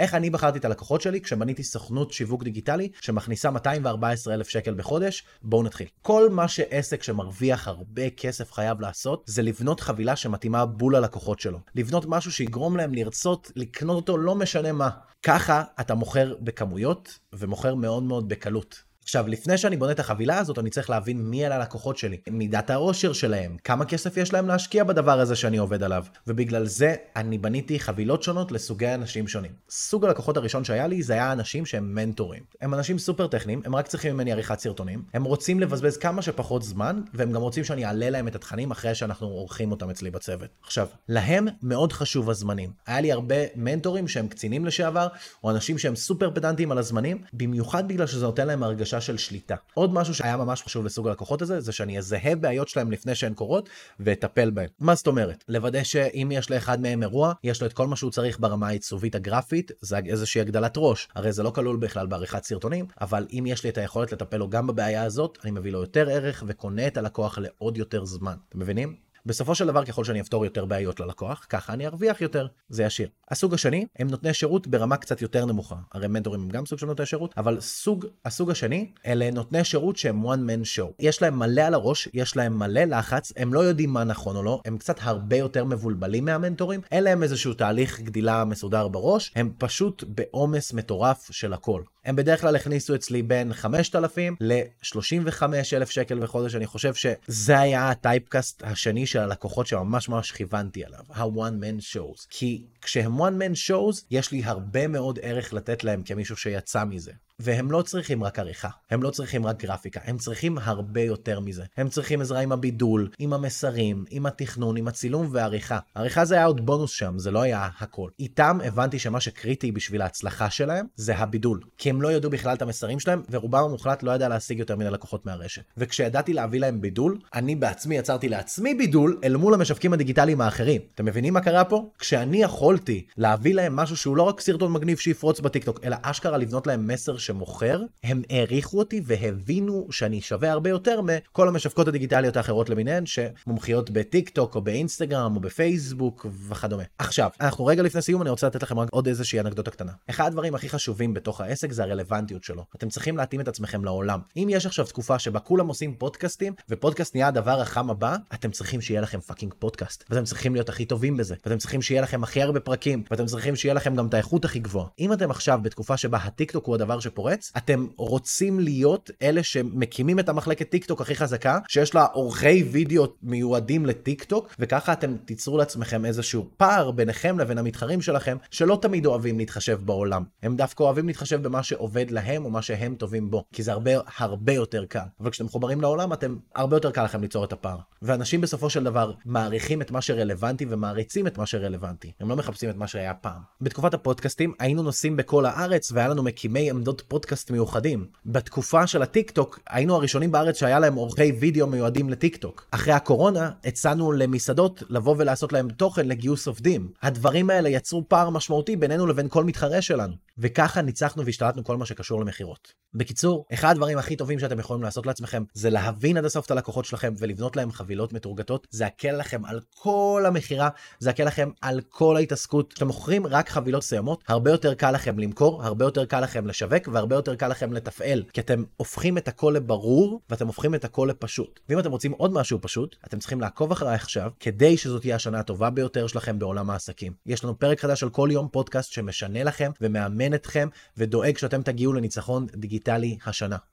איך אני בחרתי את הלקוחות שלי כשבניתי סוכנות שיווק דיגיטלי שמכניסה 214 אלף שקל בחודש? בואו נתחיל. כל מה שעסק שמרוויח הרבה כסף חייב לעשות, זה לבנות חבילה שמתאימה בול ללקוחות שלו. לבנות משהו שיגרום להם לרצות לקנות אותו לא משנה מה. ככה אתה מוכר בכמויות ומוכר מאוד מאוד בקלות. עכשיו, לפני שאני בונה את החבילה הזאת, אני צריך להבין מי אלה הלקוחות שלי, מידת העושר שלהם, כמה כסף יש להם להשקיע בדבר הזה שאני עובד עליו. ובגלל זה אני בניתי חבילות שונות לסוגי אנשים שונים. סוג הלקוחות הראשון שהיה לי זה היה אנשים שהם מנטורים. הם אנשים סופר טכניים, הם רק צריכים ממני עריכת סרטונים, הם רוצים לבזבז כמה שפחות זמן, והם גם רוצים שאני אעלה להם את התכנים אחרי שאנחנו עורכים אותם אצלי בצוות. עכשיו, להם מאוד חשוב הזמנים. היה לי הרבה מנטורים שהם קצינים לשעבר, או אנשים שהם סופר של שליטה. עוד משהו שהיה ממש חשוב לסוג הלקוחות הזה, זה שאני אזהה בעיות שלהם לפני שהן קורות, ואטפל בהן. מה זאת אומרת? לוודא שאם יש לאחד מהם אירוע, יש לו את כל מה שהוא צריך ברמה העיצובית הגרפית, זה איזושהי הגדלת ראש. הרי זה לא כלול בכלל בעריכת סרטונים, אבל אם יש לי את היכולת לטפל לו גם בבעיה הזאת, אני מביא לו יותר ערך וקונה את הלקוח לעוד יותר זמן. אתם מבינים? בסופו של דבר, ככל שאני אפתור יותר בעיות ללקוח, ככה אני ארוויח יותר. זה ישיר. הסוג השני, הם נותני שירות ברמה קצת יותר נמוכה. הרי מנטורים הם גם סוג של נותני שירות, אבל סוג, הסוג השני, אלה נותני שירות שהם one man show. יש להם מלא על הראש, יש להם מלא לחץ, הם לא יודעים מה נכון או לא, הם קצת הרבה יותר מבולבלים מהמנטורים, אין להם איזשהו תהליך גדילה מסודר בראש, הם פשוט בעומס מטורף של הכל. הם בדרך כלל הכניסו אצלי בין 5,000 ל-35,000 שקל בחודש, אני חושב שזה היה הטייפקאסט השני של הלקוחות שממש ממש כיוונתי עליו, ה-one man shows. כי כשהם one man shows, יש לי הרבה מאוד ערך לתת להם כמישהו שיצא מזה. והם לא צריכים רק עריכה, הם לא צריכים רק גרפיקה, הם צריכים הרבה יותר מזה. הם צריכים עזרה עם הבידול, עם המסרים, עם התכנון, עם הצילום והעריכה. העריכה זה היה עוד בונוס שם, זה לא היה הכל. איתם הבנתי שמה שקריטי בשביל ההצלחה שלהם זה הבידול. כי הם לא ידעו בכלל את המסרים שלהם, ורובם המוחלט לא ידע להשיג יותר מדי לקוחות מהרשת. וכשידעתי להביא להם בידול, אני בעצמי יצרתי לעצמי בידול אל מול המשווקים הדיגיטליים האחרים. אתם מבינים מה קרה פה? כשאני יכולתי להביא להם משהו שהוא לא רק סרטון מגניב שיפרוץ בטיקטוק, אלא אשכרה לבנות להם מסר שמוכר, הם העריכו אותי והבינו שאני שווה הרבה יותר מכל המשווקות הדיגיטליות האחרות למיניהן, שמומחיות בטיק טוק או באינסטגרם או בפייסבוק וכדומה. עכשיו, אנחנו רגע לפני סיום, אני רוצה לתת לכם עוד איזושהי אנקדוטה קטנה. אחד הדברים הכי חשובים בתוך העסק זה הרלוונטיות שלו. אתם צריכים להתאים את עצמכם לעולם. אם יש עכשיו תקופה שבה כולם עושים פודקאסטים, ופודקאסט נהיה הדבר החם הבא, אתם צריכים שיהיה לכם fucking פודקאסט. ואתם צריכים להיות הכי טובים בזה. ואתם צריכים שיהיה לכם הכי הרבה פרקים. ואתם צריכים שיהיה לכם גם את האיכות הכי גבוהה. אם אתם עכשיו בתקופה שבה הטיקטוק הוא הדבר שפורץ, אתם רוצים להיות אלה שמקימים את המחלקת טיקטוק הכי חזקה, שיש לה עורכי וידאו מיועדים לטיקטוק, וככה אתם תיצרו לעצמכם איזשהו פער ביניכם לבין המתחרים שלכם, שלא תמיד אוהבים להתחשב בעולם. הם דווקא אוהבים להתחשב במה שעובד להם או מה שהם טובים בו, כי זה הרבה הרבה יותר קל. אבל כשאתם מחוברים לעולם, אתם הרבה יותר קל לכם ליצור את הפער. ואנשים בסופו של דבר מעריכים את מה שרלוונטי ומעריצים את מה שרלוונטי. הם לא מחפשים את מה שהיה פעם. בתקופת הפודקאסטים היינו נוסעים בכל הארץ והיה לנו מקימי עמדות פודקאסט מיוחדים. בתקופה של הטיק טוק היינו הראשונים בארץ שהיה להם עורכי וידאו מיועדים לטיק טוק. אחרי הקורונה הצענו למסעדות לבוא ולעשות להם תוכן לגיוס עובדים. הדברים האלה יצרו פער משמעותי בינינו לבין כל מתחרה שלנו. וככה ניצחנו והשתלטנו כל מה שקשור למכירות. בקיצור, אחד הדברים הכי טובים שאתם יכולים לעשות לעצמכם זה להבין עד הסוף את הלקוחות שלכם ולבנות להם חבילות מתורגטות. זה יקל לכם על כל המכירה, זה יקל לכם על כל ההתעסקות. כשאתם מוכרים רק חבילות מסוימות, הרבה יותר קל לכם למכור, הרבה יותר קל לכם לשווק והרבה יותר קל לכם לתפעל. כי אתם הופכים את הכל לברור ואתם הופכים את הכל לפשוט. ואם אתם רוצים עוד משהו פשוט, אתם צריכים לעקוב אחריי עכשיו, כדי שזאת תהיה השנה הטובה ביותר שלכם בעולם העסקים. יש לנו פרק חדש של כל יום פודקאסט שמשנה לכם ומאמן אתכם ודואג שאתם תגיעו לניצחון דיגיטלי השנה.